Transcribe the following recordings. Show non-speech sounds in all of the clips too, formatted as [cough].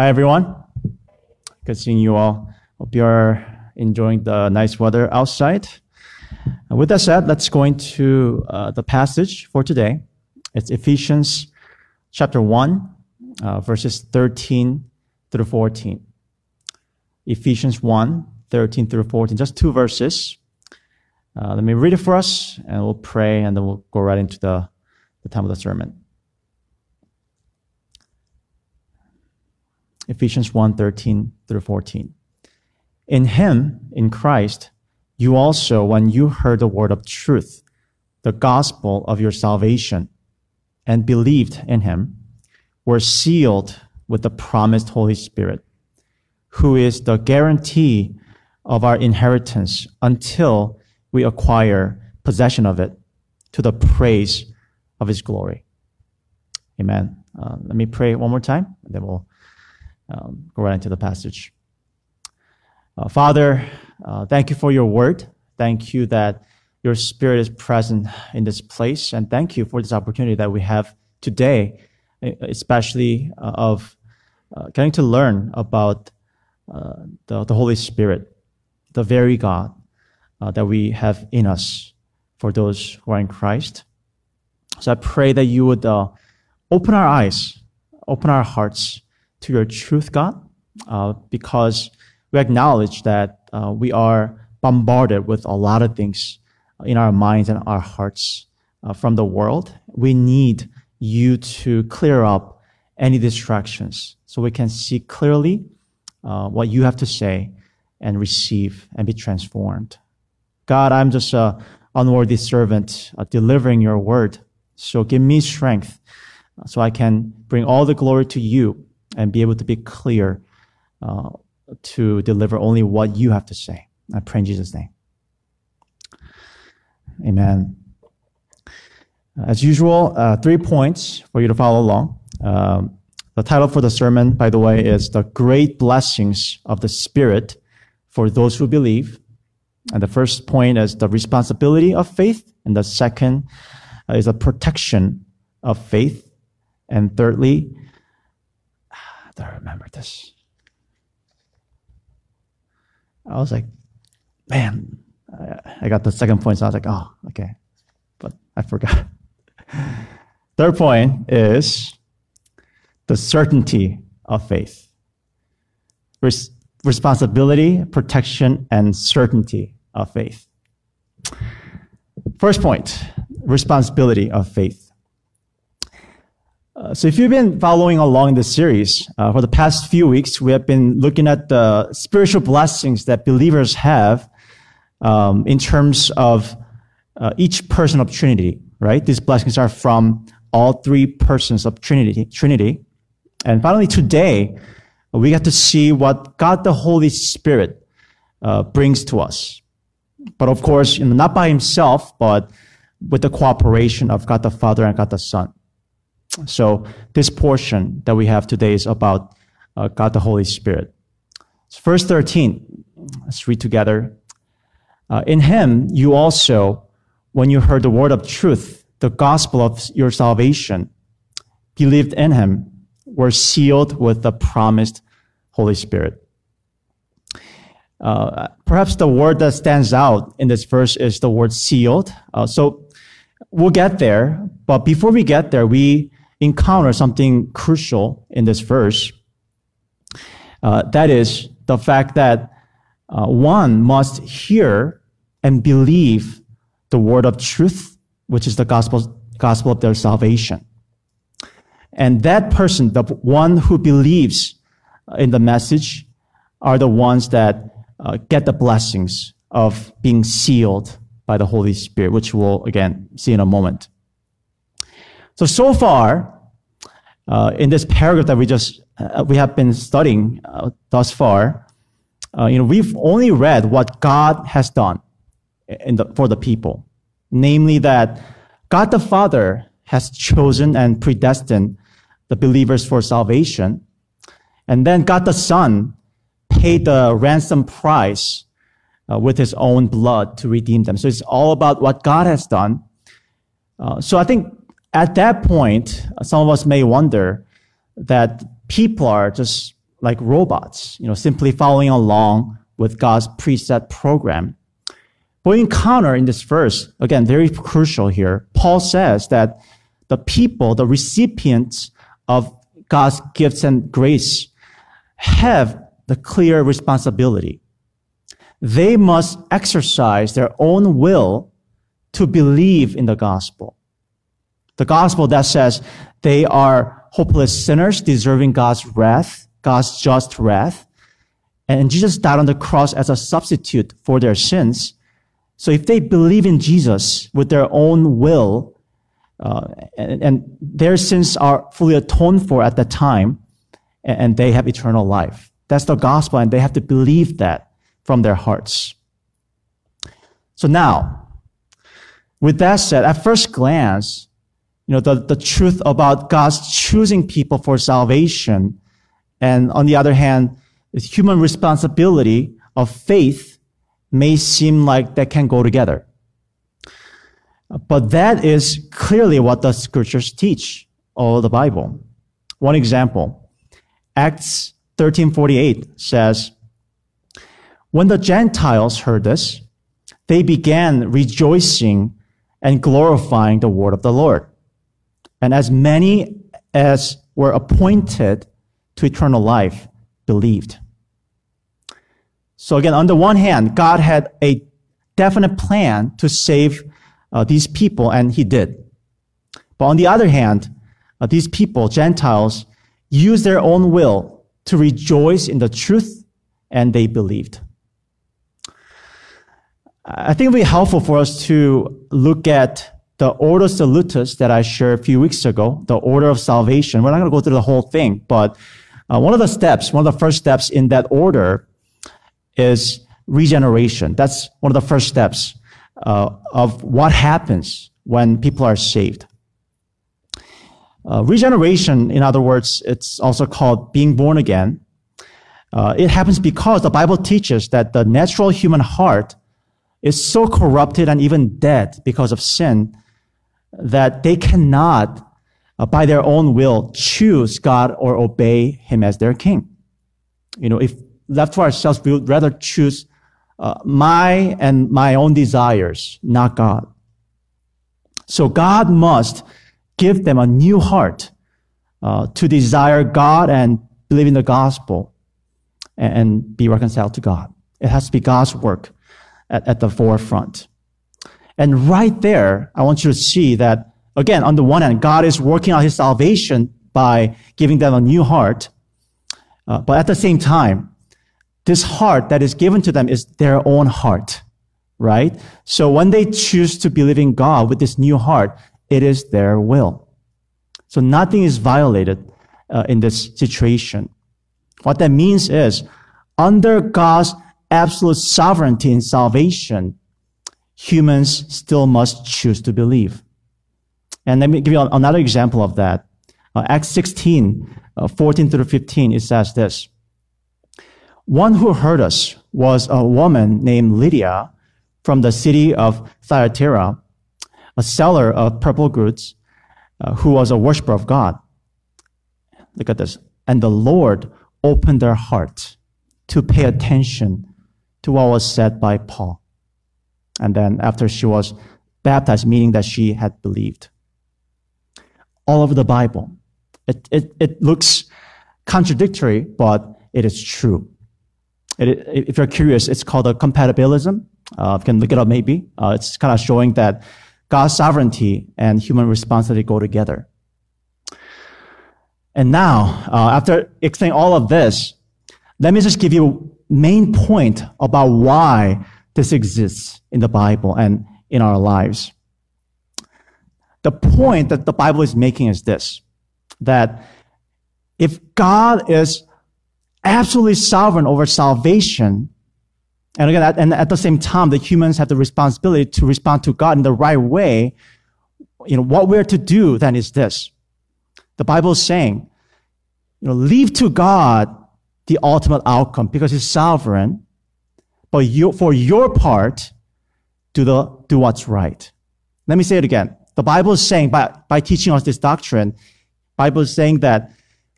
Hi, everyone. Good seeing you all. Hope you're enjoying the nice weather outside. With that said, let's go into uh, the passage for today. It's Ephesians chapter 1, uh, verses 13 through 14. Ephesians 1, 13 through 14, just two verses. Uh, let me read it for us, and we'll pray, and then we'll go right into the, the time of the sermon. Ephesians 1 13 through 14. In him, in Christ, you also, when you heard the word of truth, the gospel of your salvation, and believed in him, were sealed with the promised Holy Spirit, who is the guarantee of our inheritance until we acquire possession of it to the praise of his glory. Amen. Uh, let me pray one more time, and then we'll um, go right into the passage. Uh, Father, uh, thank you for your word. Thank you that your spirit is present in this place. And thank you for this opportunity that we have today, especially uh, of uh, getting to learn about uh, the, the, Holy Spirit, the very God uh, that we have in us for those who are in Christ. So I pray that you would open our eyes, open our hearts to your truth, God, uh, because we acknowledge that uh, we are bombarded with a lot of things in our minds and our hearts uh, from the world. We need you to clear up any distractions so we can see clearly uh, what you have to say and receive and be transformed. God, I'm just a unworthy servant uh, delivering your word. So give me strength uh, so I can bring all the glory to you and be able to be clear uh, to deliver only what you have to say. I pray in Jesus' name. Amen. As usual, uh, three points for you to follow along. Um, the title for the sermon, by the way, is The Great Blessings of the Spirit for Those Who Believe. And the first point is the responsibility of faith. And the second is a protection of faith. And thirdly, I remember this. I was like, man, I got the second point, so I was like, oh, okay. But I forgot. [laughs] Third point is the certainty of faith. Res- responsibility, protection, and certainty of faith. First point, responsibility of faith. Uh, so if you've been following along this series, uh, for the past few weeks, we have been looking at the spiritual blessings that believers have um, in terms of uh, each person of Trinity, right? These blessings are from all three persons of Trinity. Trinity. And finally, today, we get to see what God the Holy Spirit uh, brings to us. But of course, you know, not by himself, but with the cooperation of God the Father and God the Son. So this portion that we have today is about uh, God the Holy Spirit. Verse 13, let's read together. Uh, in him you also, when you heard the word of truth, the gospel of your salvation, believed in him, were sealed with the promised Holy Spirit. Uh, perhaps the word that stands out in this verse is the word sealed. Uh, so we'll get there, but before we get there, we encounter something crucial in this verse. Uh, that is the fact that uh, one must hear and believe the word of truth, which is the gospel, gospel of their salvation. And that person, the one who believes in the message, are the ones that uh, get the blessings of being sealed by the Holy Spirit, which we'll again see in a moment. So, so far, uh, in this paragraph that we just, uh, we have been studying uh, thus far, uh, you know, we've only read what God has done the, for the people. Namely that God the Father has chosen and predestined the believers for salvation. And then God the Son paid the ransom price uh, with his own blood to redeem them. So it's all about what God has done. Uh, so I think at that point, some of us may wonder that people are just like robots, you know, simply following along with God's preset program. But we encounter in this verse, again, very crucial here, Paul says that the people, the recipients of God's gifts and grace have the clear responsibility. They must exercise their own will to believe in the gospel. The gospel that says they are hopeless sinners deserving God's wrath, God's just wrath. And Jesus died on the cross as a substitute for their sins. So if they believe in Jesus with their own will, uh, and, and, their sins are fully atoned for at that time, and, and they have eternal life. That's the gospel, and they have to believe that from their hearts. So now, with that said, at first glance, you know, the, the truth about God's choosing people for salvation, and on the other hand, the human responsibility of faith may seem like they can go together. But that is clearly what the scriptures teach, or the Bible. One example, Acts 13:48 says, When the Gentiles heard this, they began rejoicing and glorifying the word of the Lord. And as many as were appointed to eternal life believed. So again, on the one hand, God had a definite plan to save uh, these people, and he did. But on the other hand, uh, these people, Gentiles, used their own will to rejoice in the truth, and they believed. I think it would be helpful for us to look at the ordo salutis that I shared a few weeks ago, the order of salvation. We're not going to go through the whole thing, but uh, one of the steps, one of the first steps in that order is regeneration. That's one of the first steps uh, of what happens when people are saved. Uh, regeneration, in other words, it's also called being born again. Uh, it happens because the Bible teaches that the natural human heart is so corrupted and even dead because of sin that they cannot, uh, by their own will, choose God or obey Him as their king. You know, if left to ourselves, we would rather choose uh, my and my own desires, not God. So God must give them a new heart uh, to desire God and believe in the gospel and, be reconciled to God. It has to be God's work at, at the forefront. And right there, I want you to see that, again, on the one hand, God is working out his salvation by giving them a new heart. Uh, but at the same time, this heart that is given to them is their own heart, right? So when they choose to believe in God with this new heart, it is their will. So nothing is violated uh, in this situation. What that means is, under God's absolute sovereignty in salvation, humans still must choose to believe. And let me give you another example of that. Uh, Acts 16, uh, 14 through 15, it says this. One who heard us was a woman named Lydia from the city of Thyatira, a seller of purple goods, uh, who was a worshiper of God. Look at this. And the Lord opened their heart to pay attention to what was said by Paul. And then after she was baptized, meaning that she had believed. All over the Bible. It, it, it looks contradictory, but it is true. It, if you're curious, it's called a compatibilism. Uh, you can look it up maybe. Uh, it's kind of showing that God's sovereignty and human responsibility go together. And now, uh, after explaining all of this, let me just give you a main point about why this exists in the Bible and in our lives. The point that the Bible is making is this, that if God is absolutely sovereign over salvation. And again, and at the same time, the humans have the responsibility to respond to God in the right way. You know, what we're to do then is this. The Bible is saying, you know, leave to God the ultimate outcome because He's sovereign. But you, for your part, do the, do what's right. Let me say it again. The Bible is saying by, by teaching us this doctrine, Bible is saying that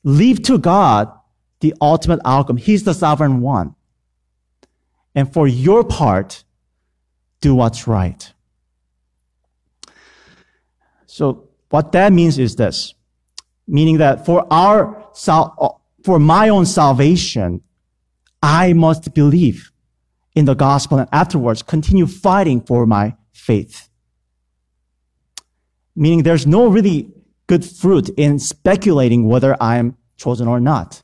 leave to God the ultimate outcome. He's the sovereign one. And for your part, do what's right. So what that means is this, meaning that for our, for my own salvation, I must believe in the gospel and afterwards continue fighting for my faith. Meaning there's no really good fruit in speculating whether I'm chosen or not.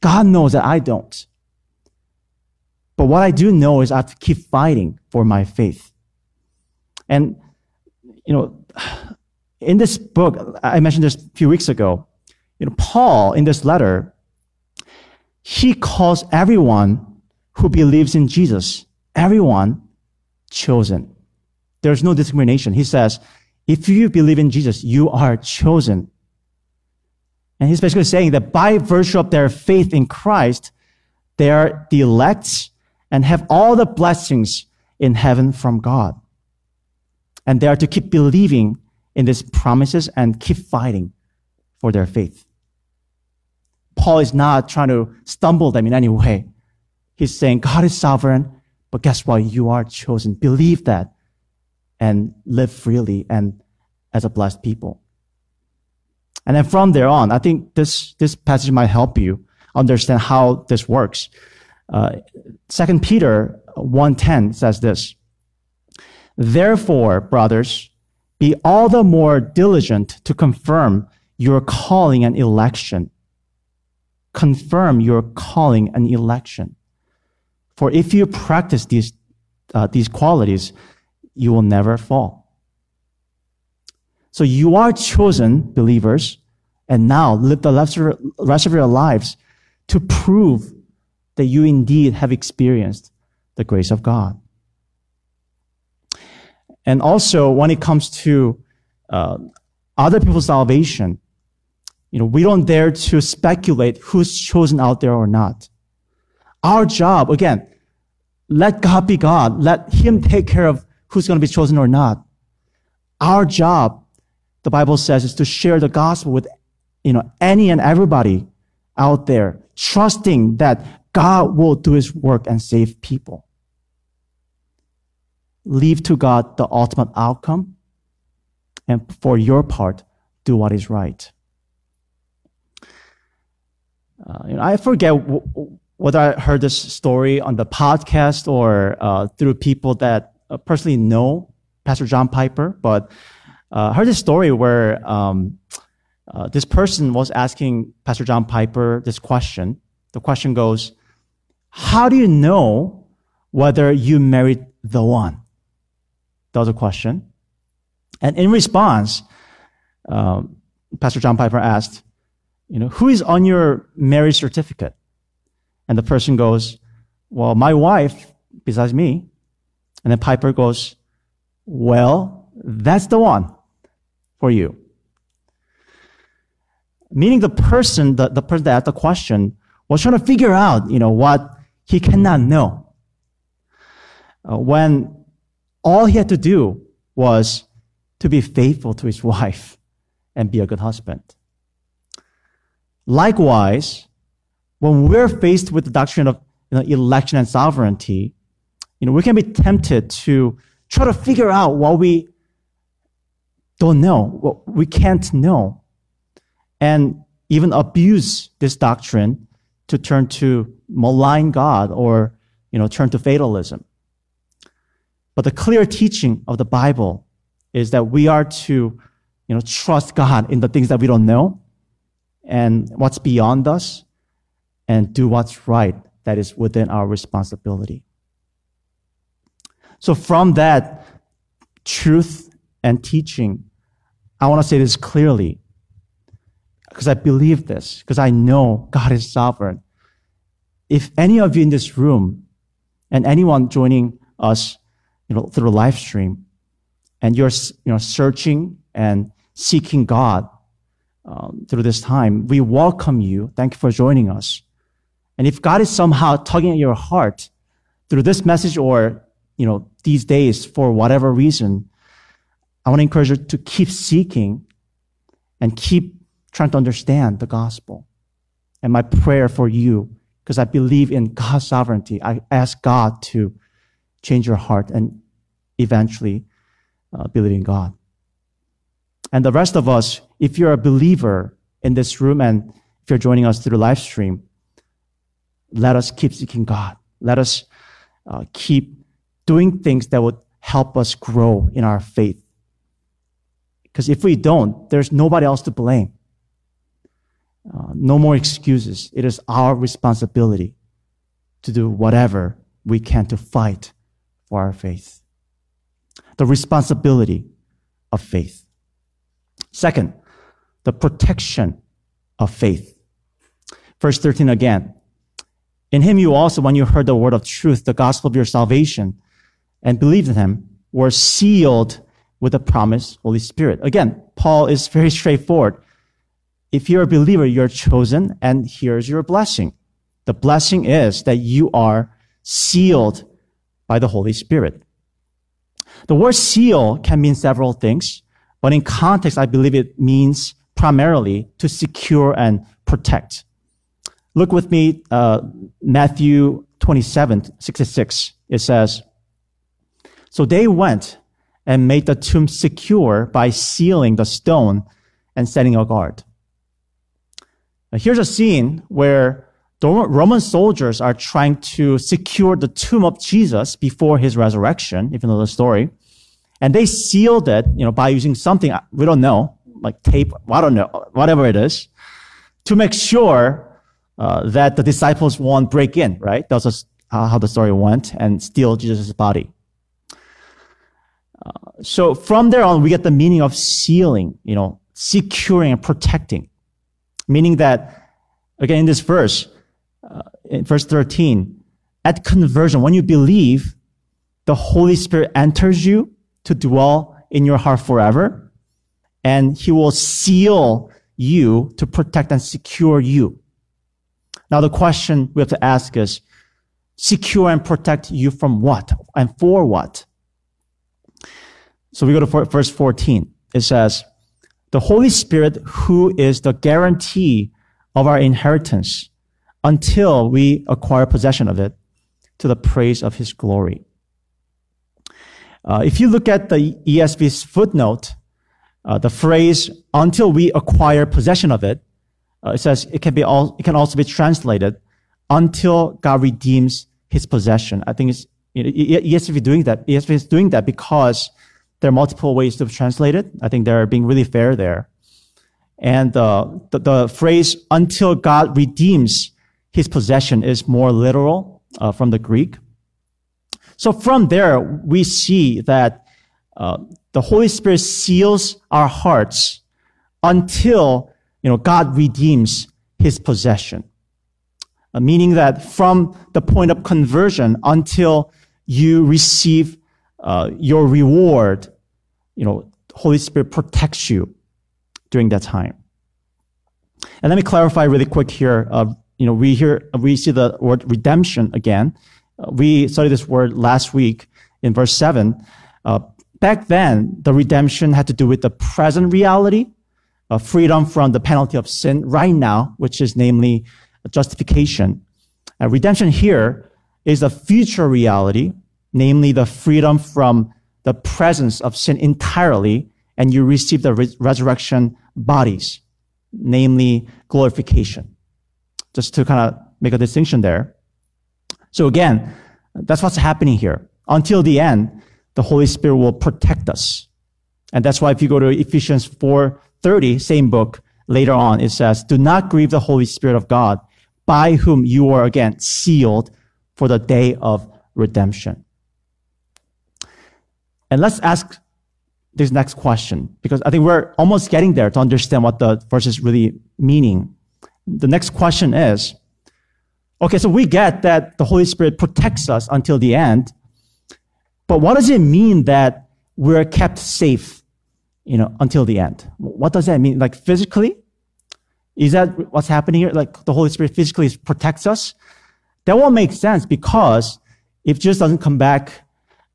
God knows that I don't. But what I do know is I have to keep fighting for my faith. And, you know, in this book, I mentioned this a few weeks ago, you know, Paul in this letter, he calls everyone who believes in Jesus, everyone chosen. There's no discrimination. He says, if you believe in Jesus, you are chosen. And he's basically saying that by virtue of their faith in Christ, they are the elect and have all the blessings in heaven from God. And they are to keep believing in these promises and keep fighting for their faith. Paul is not trying to stumble them in any way. He's saying God is sovereign, but guess what? You are chosen. Believe that and live freely and as a blessed people. And then from there on, I think this, this passage might help you understand how this works. Uh, Second Peter 1.10 says this, Therefore, brothers, be all the more diligent to confirm your calling and election. Confirm your calling and election. For if you practice these, uh, these qualities, you will never fall. So you are chosen believers and now live the rest of your lives to prove that you indeed have experienced the grace of God. And also, when it comes to uh, other people's salvation, you know, we don't dare to speculate who's chosen out there or not. Our job, again, let God be God. Let Him take care of who's going to be chosen or not. Our job, the Bible says, is to share the gospel with, you know, any and everybody out there, trusting that God will do His work and save people. Leave to God the ultimate outcome, and for your part, do what is right. Uh, you know, I forget w- whether I heard this story on the podcast or uh, through people that uh, personally know Pastor John Piper, but uh, I heard this story where um, uh, this person was asking Pastor John Piper this question. The question goes, "How do you know whether you married the one?" That was a question, and in response, um, Pastor John Piper asked, "You know, who is on your marriage certificate?" And the person goes, Well, my wife, besides me. And then Piper goes, Well, that's the one for you. Meaning the person, the, the person that asked the question was trying to figure out, you know, what he cannot know. Uh, when all he had to do was to be faithful to his [laughs] wife and be a good husband. Likewise, when we're faced with the doctrine of you know, election and sovereignty, you know, we can be tempted to try to figure out what we don't know, what we can't know, and even abuse this doctrine to turn to malign God or, you know, turn to fatalism. But the clear teaching of the Bible is that we are to, you know, trust God in the things that we don't know and what's beyond us and do what's right that is within our responsibility. So from that truth and teaching, I want to say this clearly because I believe this, because I know God is sovereign. If any of you in this room and anyone joining us, you know, through live stream, and you're, you know, searching and seeking God um, through this time, we welcome you. Thank you for joining us. And if God is somehow tugging at your heart through this message or, you know, these days for whatever reason, I want to encourage you to keep seeking and keep trying to understand the gospel. And my prayer for you, because I believe in God's sovereignty, I ask God to change your heart and eventually uh, believe in God. And the rest of us, if you're a believer in this room and if you're joining us through live stream, let us keep seeking God. Let us uh, keep doing things that would help us grow in our faith. Because if we don't, there's nobody else to blame. Uh, no more excuses. It is our responsibility to do whatever we can to fight for our faith. The responsibility of faith. Second, the protection of faith. Verse 13 again. In him you also, when you heard the word of truth, the gospel of your salvation, and believed in him, were sealed with the promised Holy Spirit. Again, Paul is very straightforward. If you're a believer, you're chosen, and here's your blessing. The blessing is that you are sealed by the Holy Spirit. The word seal can mean several things, but in context, I believe it means primarily to secure and protect. Look with me, uh, Matthew 27, 66. It says, So they went and made the tomb secure by sealing the stone and setting a guard. Now, here's a scene where Roman soldiers are trying to secure the tomb of Jesus before his resurrection, if you know the story. And they sealed it, you know, by using something, we don't know, like tape, I don't know, whatever it is, to make sure uh, that the disciples won't break in, right? That was how the story went and steal Jesus' body. Uh, so from there on, we get the meaning of sealing, you know, securing and protecting. Meaning that, again, in this verse, uh, in verse 13, at conversion, when you believe, the Holy Spirit enters you to dwell in your heart forever, and He will seal you to protect and secure you. Now, the question we have to ask is, secure and protect you from what and for what? So we go to verse 14. It says, the Holy Spirit who is the guarantee of our inheritance until we acquire possession of it to the praise of his glory. Uh, if you look at the ESV's footnote, uh, the phrase until we acquire possession of it uh, it says it can be all, it can also be translated until God redeems his possession. I think it's, you know, ESV doing that. ESV is doing that because there are multiple ways to translate it. I think they're being really fair there. And uh, the, the phrase until God redeems his possession is more literal uh, from the Greek. So from there, we see that uh, the Holy Spirit seals our hearts until you know, God redeems his possession. Uh, meaning that from the point of conversion until you receive uh, your reward, you know, Holy Spirit protects you during that time. And let me clarify really quick here. Uh, you know, we hear, we see the word redemption again. Uh, we studied this word last week in verse seven. Uh, back then, the redemption had to do with the present reality uh, freedom from the penalty of sin right now, which is namely justification. Uh, redemption here is a future reality, namely the freedom from the presence of sin entirely, and you receive the re- resurrection bodies, namely glorification. Just to kind of make a distinction there. So again, that's what's happening here. Until the end, the Holy Spirit will protect us. And that's why if you go to Ephesians 4, 30, same book, later on, it says, Do not grieve the Holy Spirit of God, by whom you are again sealed for the day of redemption. And let's ask this next question, because I think we're almost getting there to understand what the verse is really meaning. The next question is, okay, so we get that the Holy Spirit protects us until the end, but what does it mean that we're kept safe you know, until the end. What does that mean? Like physically? Is that what's happening here? Like the Holy Spirit physically protects us? That won't make sense because if Jesus doesn't come back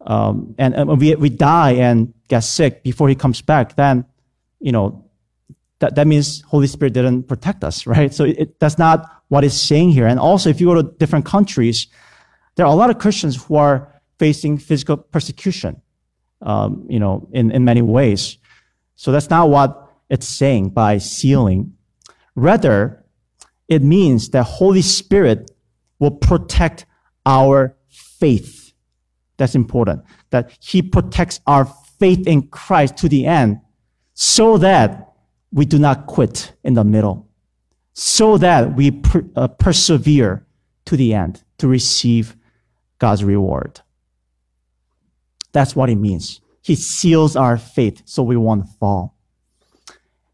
um, and, and we, we die and get sick before he comes back, then, you know, that, that means Holy Spirit didn't protect us, [laughs] right? So it, that's not what it's saying here. And also, if you go to different countries, there are a lot of Christians who are facing physical persecution, um, you know, in, in many ways. So that's not what it's saying by sealing. Rather, it means that Holy Spirit will protect our faith. That's important. That He protects our faith in Christ to the end so that we do not quit in the middle, so that we per, uh, persevere to the end to receive God's reward. That's what it means. He seals our faith so we won't fall.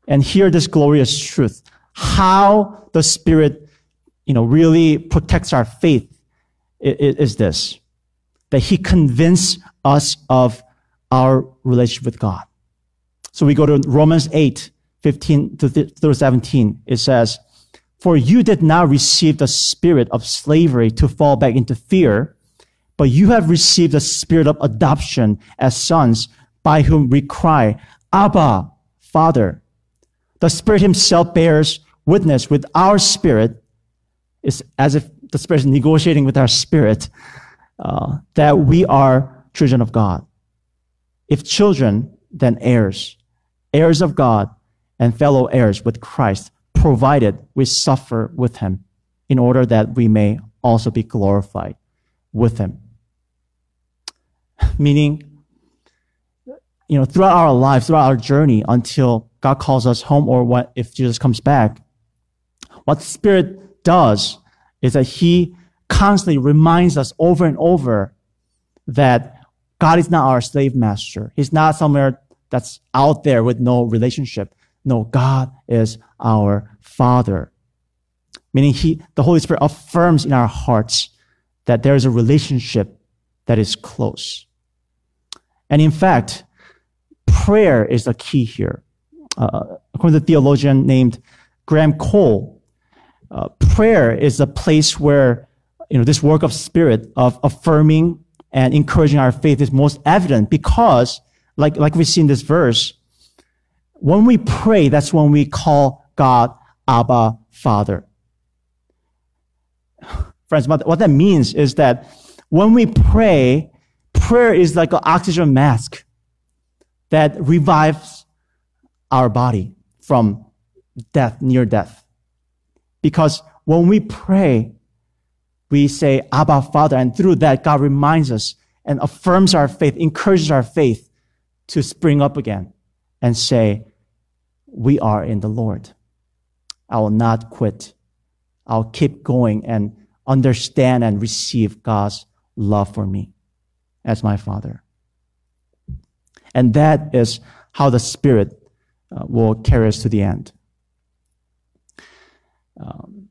And hear this glorious truth. How the Spirit, you know, really protects our faith is this. That He convinces us of our relationship with God. So we go to Romans 8, 15 through 17. It says, For you did not receive the spirit of slavery to fall back into fear, but you have received the spirit of adoption as sons by whom we cry, Abba, Father. The Spirit Himself bears witness with our spirit. It's as if the Spirit is negotiating with our spirit uh, that we are children of God. If children, then heirs, heirs of God and fellow heirs with Christ, provided we suffer with him in order that we may also be glorified with him. Meaning, you know, throughout our lives, throughout our journey until God calls us home or what if Jesus comes back, what the Spirit does is that He constantly reminds us over and over that God is not our slave master. He's not somewhere that's out there with no relationship. No, God is our Father. Meaning he, the Holy Spirit affirms in our hearts that there is a relationship that is close. And in fact, prayer is the key here. Uh, according to a theologian named Graham Cole, uh, prayer is a place where you know this work of spirit of affirming and encouraging our faith is most evident because, like, like we see in this verse, when we pray, that's when we call God Abba Father. [sighs] Friends, what that means is that when we pray, prayer is like an oxygen mask that revives our body from death, near death. Because when we pray, we say, Abba, Father. And through that, God reminds us and affirms our faith, encourages our faith to spring up again and say, we are in the Lord. I will not quit. I'll keep going and understand and receive God's love for me as my Father. And that is how the Spirit uh, will carry us to the end. Um,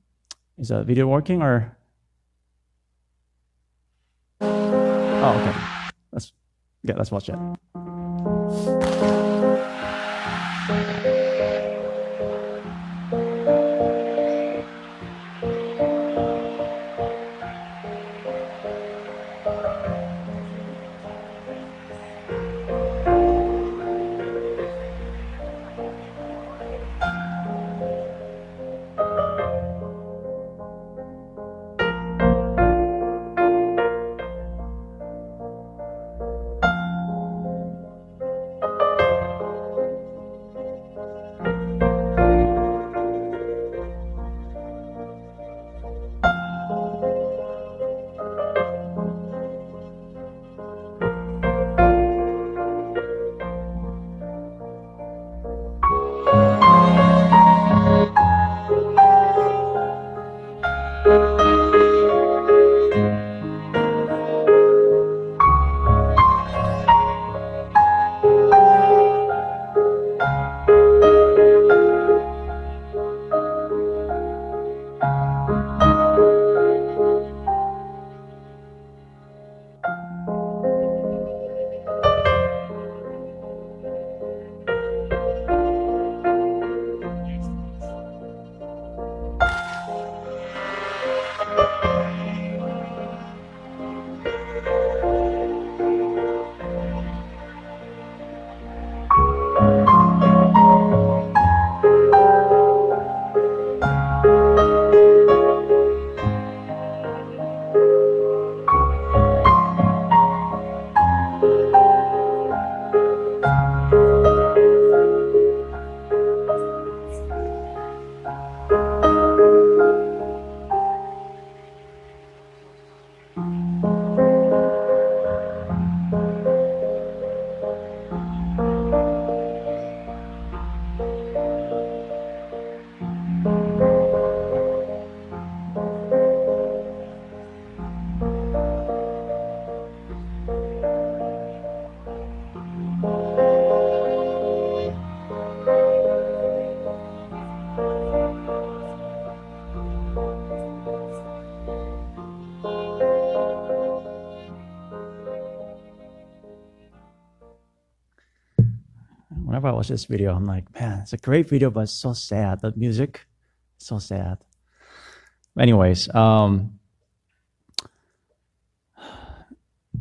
is the video working or? Oh, okay. Let's yeah, let's watch it. Watch this video, I'm like, man, it's a great video, but it's so sad. The music, so sad. Anyways, um,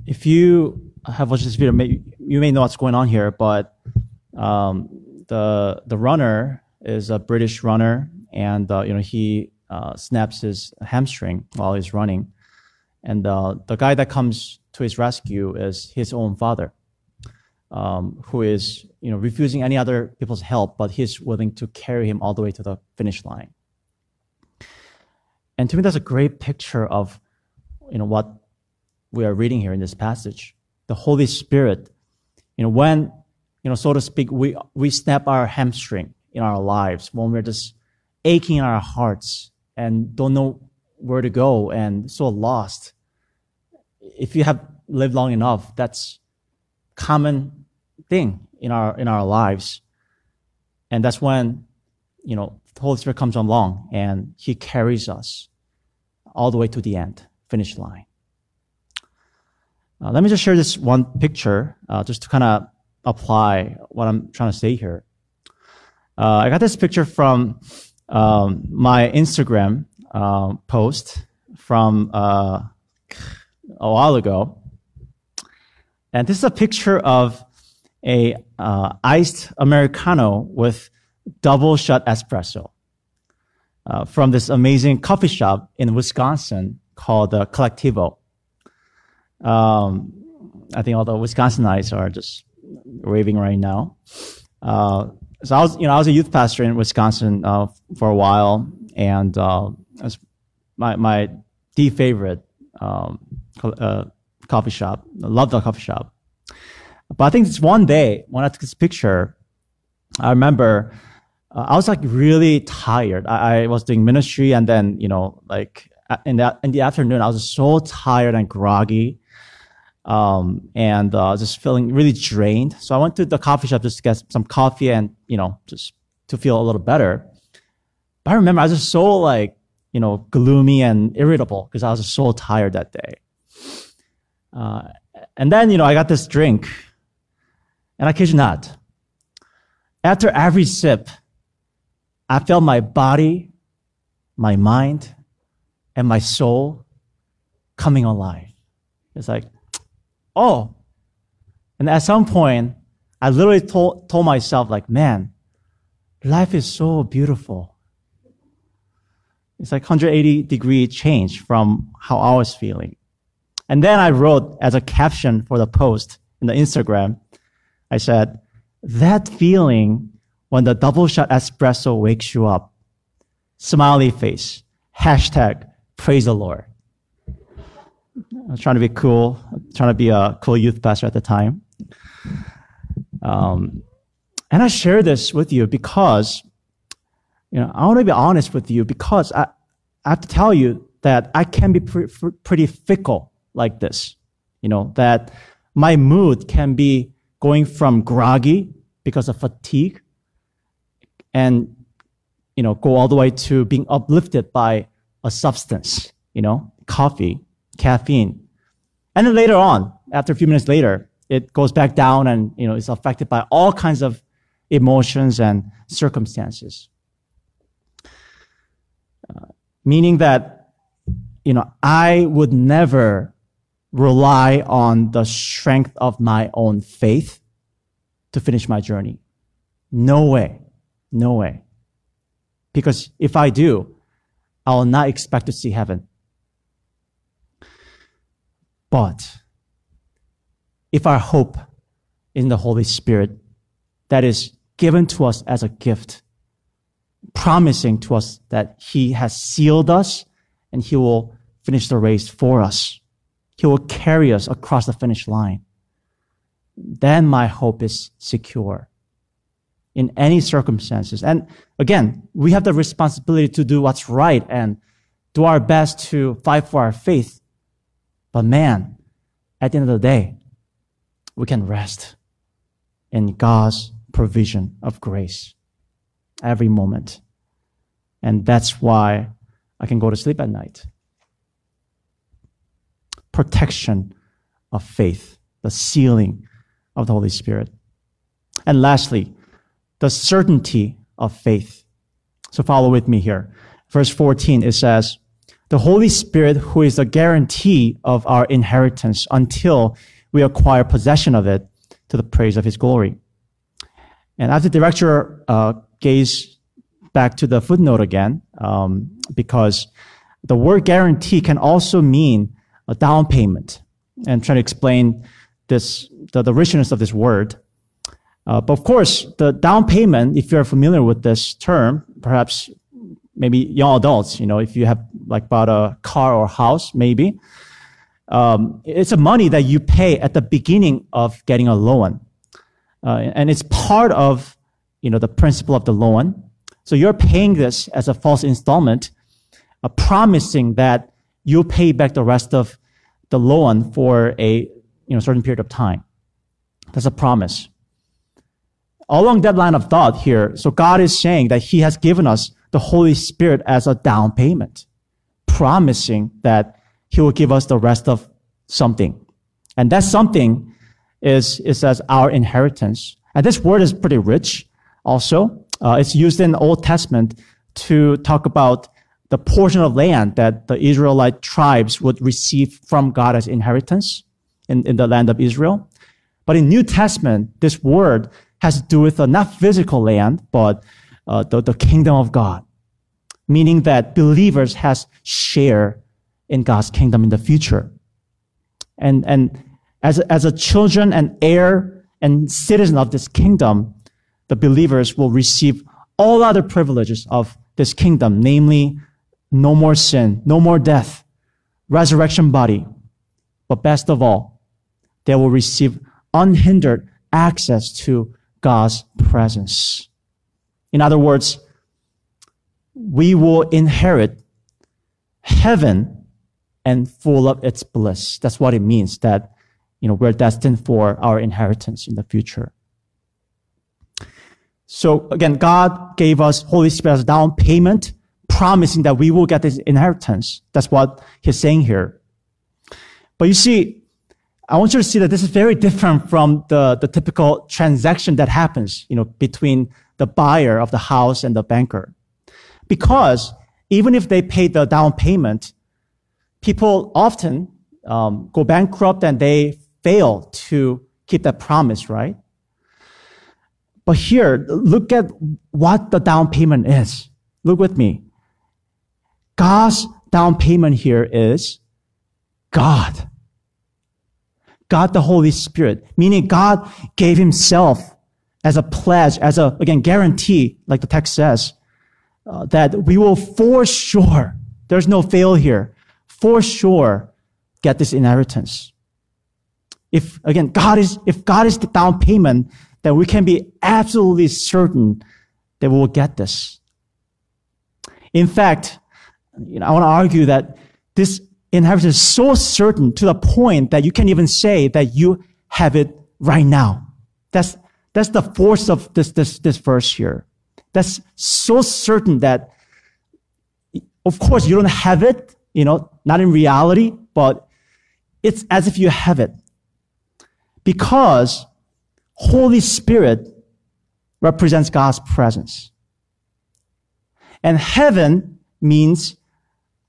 if you have watched this video, may, you may know what's going on here, but um, the the runner is a British runner, and uh, you know he uh, snaps his hamstring while he's running, and uh, the guy that comes to his rescue is his own father, um, who is you know refusing any other people's help, but he's willing to carry him all the way to the finish line. And to me, that's a great picture of you know what we are reading here in this passage. The Holy Spirit, you know, when you know, so to speak, we we snap our hamstring in our lives when we're just aching in our hearts and don't know where to go and so lost. If you have lived long enough, that's common thing in our in our lives. And that's when, you know, the Holy Spirit comes along and He carries us all the way to the end, finish line. Uh, let me just share this one picture, uh, just to kind of apply what I'm trying to say here. Uh, I got this picture from um, my Instagram uh, post from uh, a while ago, and this is a picture of a uh, iced americano with double shot espresso uh, from this amazing coffee shop in Wisconsin called uh, Colectivo. Um, I think all the Wisconsinites are just raving right now. Uh, so I was, you know, I was a youth pastor in Wisconsin uh, for a while, and uh, my my the favorite um, uh, coffee shop. I love the coffee shop. But I think it's one day when I took this picture, I remember uh, I was like really tired. I, I, was doing ministry, and then you know, like in the in the afternoon, I was so tired and groggy um, and uh, just feeling really drained. So I went to the coffee shop just to get some coffee and you know just to feel a little better. But I remember I was just so like you know gloomy and irritable because I was so tired that day. Uh, and then you know I got this drink, and I kid you not, after every sip, I felt my body, my mind, and my soul coming alive. It's like oh. And at some point, I literally told, told myself, like, man, life is so beautiful. It's like 180 degree change from how I was feeling. And then I wrote as a caption for the post in the Instagram, I said, that feeling when the double shot espresso wakes you up. Smiley face. Hashtag praise the Lord. I was trying to be cool, trying to be a cool youth pastor at the time. Um, and I share this with you because, you know, I want to be honest with you because I, I have to tell you that I can be pre- pretty fickle like this. You know, that my mood can be going from groggy because of fatigue and, you know, go all the way to being uplifted by a substance, you know, coffee caffeine. And then later on, after a few minutes later, it goes back down and, you know, is affected by all kinds of emotions and circumstances. Uh, meaning that, you know, I would never rely on the strength of my own faith to finish my journey. No way. No way. Because if I do, I will not expect to see heaven. But if our hope in the Holy Spirit that is given to us as a gift, promising to us that He has sealed us and He will finish the race for us. He will carry us across the finish line. Then my hope is secure in any circumstances. And again, we have the responsibility to do what's right and do our best to fight for our faith. But man, at the end of the day, we can rest in God's provision of grace every moment. And that's why I can go to sleep at night. Protection of faith, the sealing of the Holy Spirit. And lastly, the certainty of faith. So follow with me here. Verse 14, it says, the Holy Spirit who is the guarantee of our inheritance until we acquire possession of it to the praise of his glory. And as the director uh, gaze back to the footnote again, um, because the word guarantee can also mean a down payment. And trying to explain this, the, the richness of this word. Uh, but of course, the down payment, if you're familiar with this term, perhaps maybe young adults, you know, if you have like bought a car or house, maybe, um, it's a money that you pay at the beginning of getting a loan. Uh, and it's part of, you know, the principal of the loan. So you're paying this as a false installment, uh, promising that you'll pay back the rest of the loan for a, you know, certain period of time. That's a promise. Along that line of thought here, so God is saying that He has given us the Holy Spirit as a down payment, promising that He will give us the rest of something. And that something is, is as our inheritance. And this word is pretty rich also. Uh, it's used in the Old Testament to talk about the portion of land that the Israelite tribes would receive from God as inheritance in, in the land of Israel. But in New Testament, this word has to do with uh, not physical land, but uh, the, the kingdom of God, meaning that believers has share in God's kingdom in the future. And, and as, as a children and heir and citizen of this kingdom, the believers will receive all other privileges of this kingdom, namely no more sin, no more death, resurrection body. But best of all, they will receive unhindered access to God's presence. In other words, we will inherit heaven and full of its bliss. That's what it means that, you know, we're destined for our inheritance in the future. So again, God gave us Holy Spirit as down payment, promising that we will get this inheritance. That's what he's saying here. But you see, I want you to see that this is very different from the, the typical transaction that happens, you know, between the buyer of the house and the banker. Because even if they pay the down payment, people often um, go bankrupt and they fail to keep that promise, right? But here, look at what the down payment is. Look with me. God's down payment here is God. God the Holy Spirit, meaning God gave himself as a pledge, as a, again, guarantee, like the text says, uh, that we will for sure, there's no fail here, for sure get this inheritance. If, again, God is, if God is the down payment, then we can be absolutely certain that we will get this. In fact, you know, I want to argue that this inheritance is so certain to the point that you can't even say that you have it right now. That's, that's the force of this, this, this verse here. That's so certain that, of course, you don't have it, you know, not in reality, but it's as if you have it. Because Holy Spirit represents God's presence. And heaven means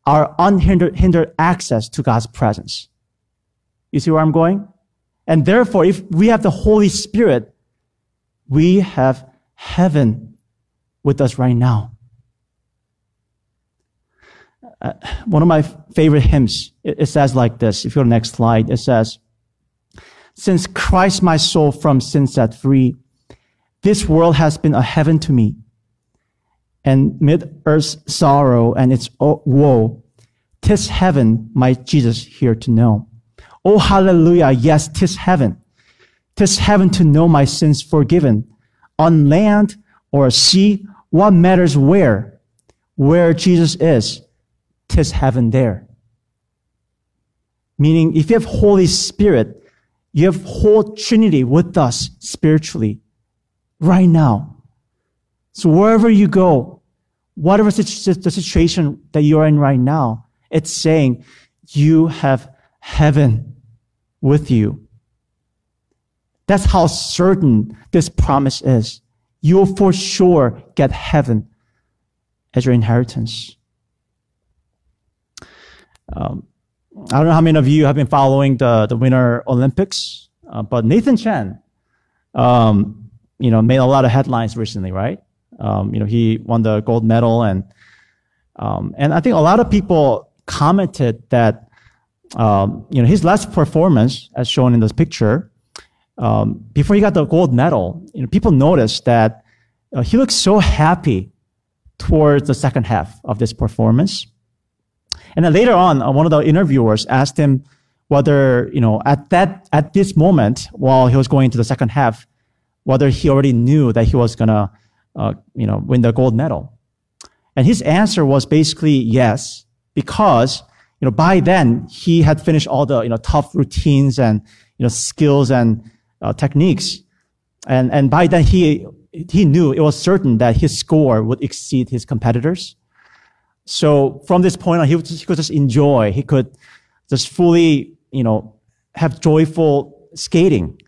our unhindered hindered access to God's presence. You see where I'm going? And therefore, if we have the Holy Spirit, we have heaven with us right now. Uh, one of my favorite hymns, it, it says like this. If you go to the next slide, it says, Since Christ my soul from sin set free, this world has been a heaven to me. And mid earth's sorrow and its woe, tis heaven my Jesus here to know. Oh, hallelujah. Yes, tis heaven. Tis heaven to know my sins forgiven. On land or sea, what matters where? Where Jesus is, tis heaven there. Meaning, if you have Holy Spirit, you have whole Trinity with us spiritually right now. So wherever you go, whatever the situation that you're in right now, it's saying you have heaven with you. That's how certain this promise is. you'll for sure get heaven as your inheritance. Um, I don't know how many of you have been following the, the Winter Olympics, uh, but Nathan Chen, um, you know, made a lot of headlines recently, right? Um, you know, he won the gold medal and, um, and I think a lot of people commented that, um, you know, his last performance, as shown in this picture, um, before he got the gold medal, you know, people noticed that uh, he looked so happy towards the second half of this performance. And then later on, uh, one of the interviewers asked him whether, you know, at that, at this moment, while he was going into the second half, whether he already knew that he was gonna, uh, you know, win the gold medal. And his answer was basically yes, because, you know, by then he had finished all the, you know, tough routines and, you know, skills and uh, techniques. And, and by then he, he knew it was certain that his score would exceed his competitors. So from this point on, he, he could just enjoy. He could just fully, you know, have joyful skating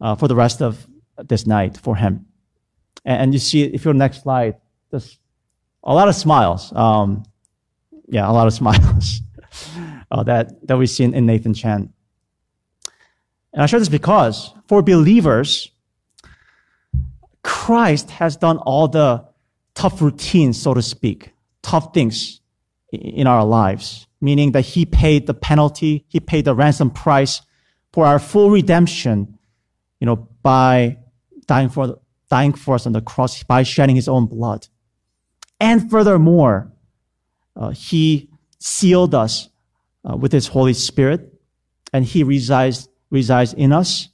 uh, for the rest of this night for him. And, you see, if you're next slide, just a lot of smiles. Um, yeah, a lot of [laughs] smiles uh, that that we see in, in Nathan Chen. And I share this because for believers, Christ has done all the tough routines, so to speak, tough things in our lives, meaning that He paid the penalty, He paid the ransom price for our full redemption, you know, by dying for, dying for us on the cross, by shedding His own blood. And furthermore, uh, He sealed us uh, with His Holy Spirit, and He resides, resides in us,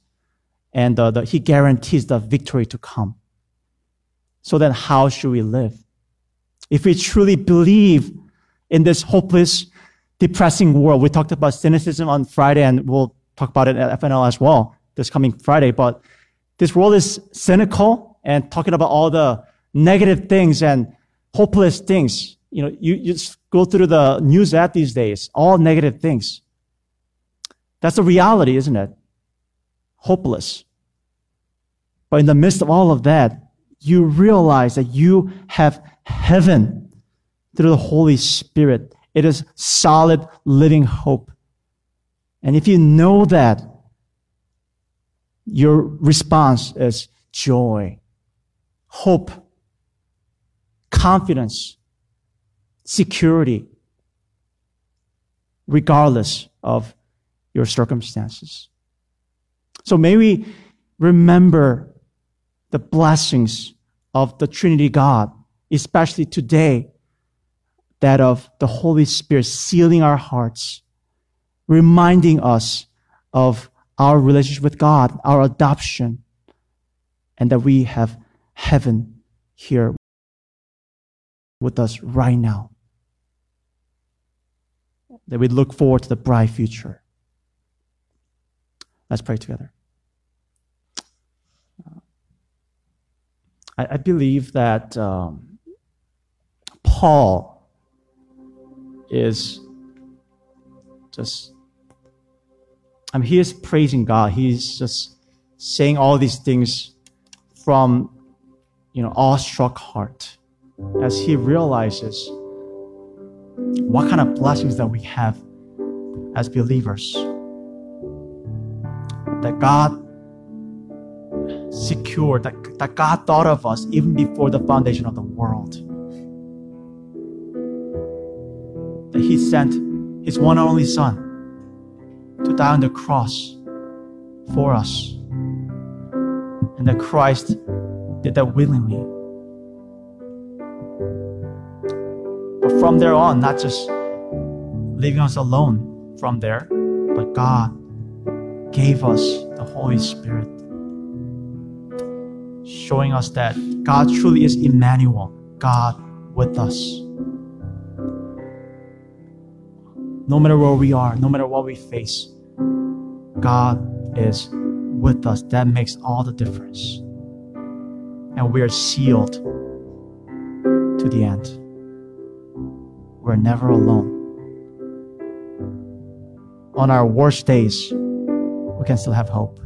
and uh, the, He guarantees the victory to come. So then how should we live? If we truly believe in this hopeless, depressing world, we talked about cynicism on Friday and we'll talk about it at FNL as well this coming Friday, but this world is cynical and talking about all the negative things and hopeless things. You know, you, just go through the news app these days, all negative things. That's the reality, isn't it? Hopeless. But in the midst of all of that, you realize that you have heaven through the Holy Spirit. It is solid living hope. And if you know that, your response is joy, hope, confidence, security, regardless of your circumstances. So may we remember the blessings of the Trinity God, especially today, that of the Holy Spirit sealing our hearts, reminding us of our relationship with God, our adoption, and that we have heaven here with us right now. That we look forward to the bright future. Let's pray together. I, I believe that um, Paul is just, I mean, he is praising God. He's just saying all these things from, you know, awestruck heart as he realizes what kind of blessings that we have as believers. That God secured, that, that God thought of us even before the foundation of the world. That He sent His one and only Son to die on the cross for us. And that Christ did that willingly. But from there on, not just leaving us alone from there, but God gave us the Holy Spirit showing us that God truly is Emmanuel, God with us. No matter where we are, no matter what we face, God is with us. That makes all the difference. And we are sealed to the end. We're never alone. On our worst days, we can still have hope.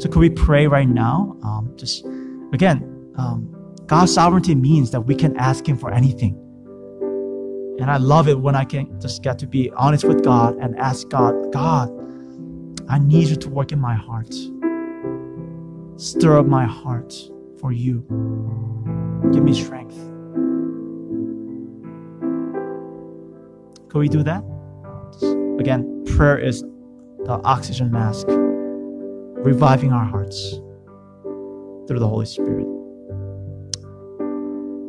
So could we pray right now? Um, just again, um, God's sovereignty means that we can ask Him for anything. And I love it when I can just get to be honest with God and ask God, God, I need you to work in my heart. Stir up my heart for you. Give me strength. Can we do that? Again, prayer is the oxygen mask, reviving our hearts through the Holy Spirit.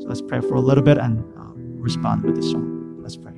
So let's pray for a little bit and uh, respond with this song. Let's pray.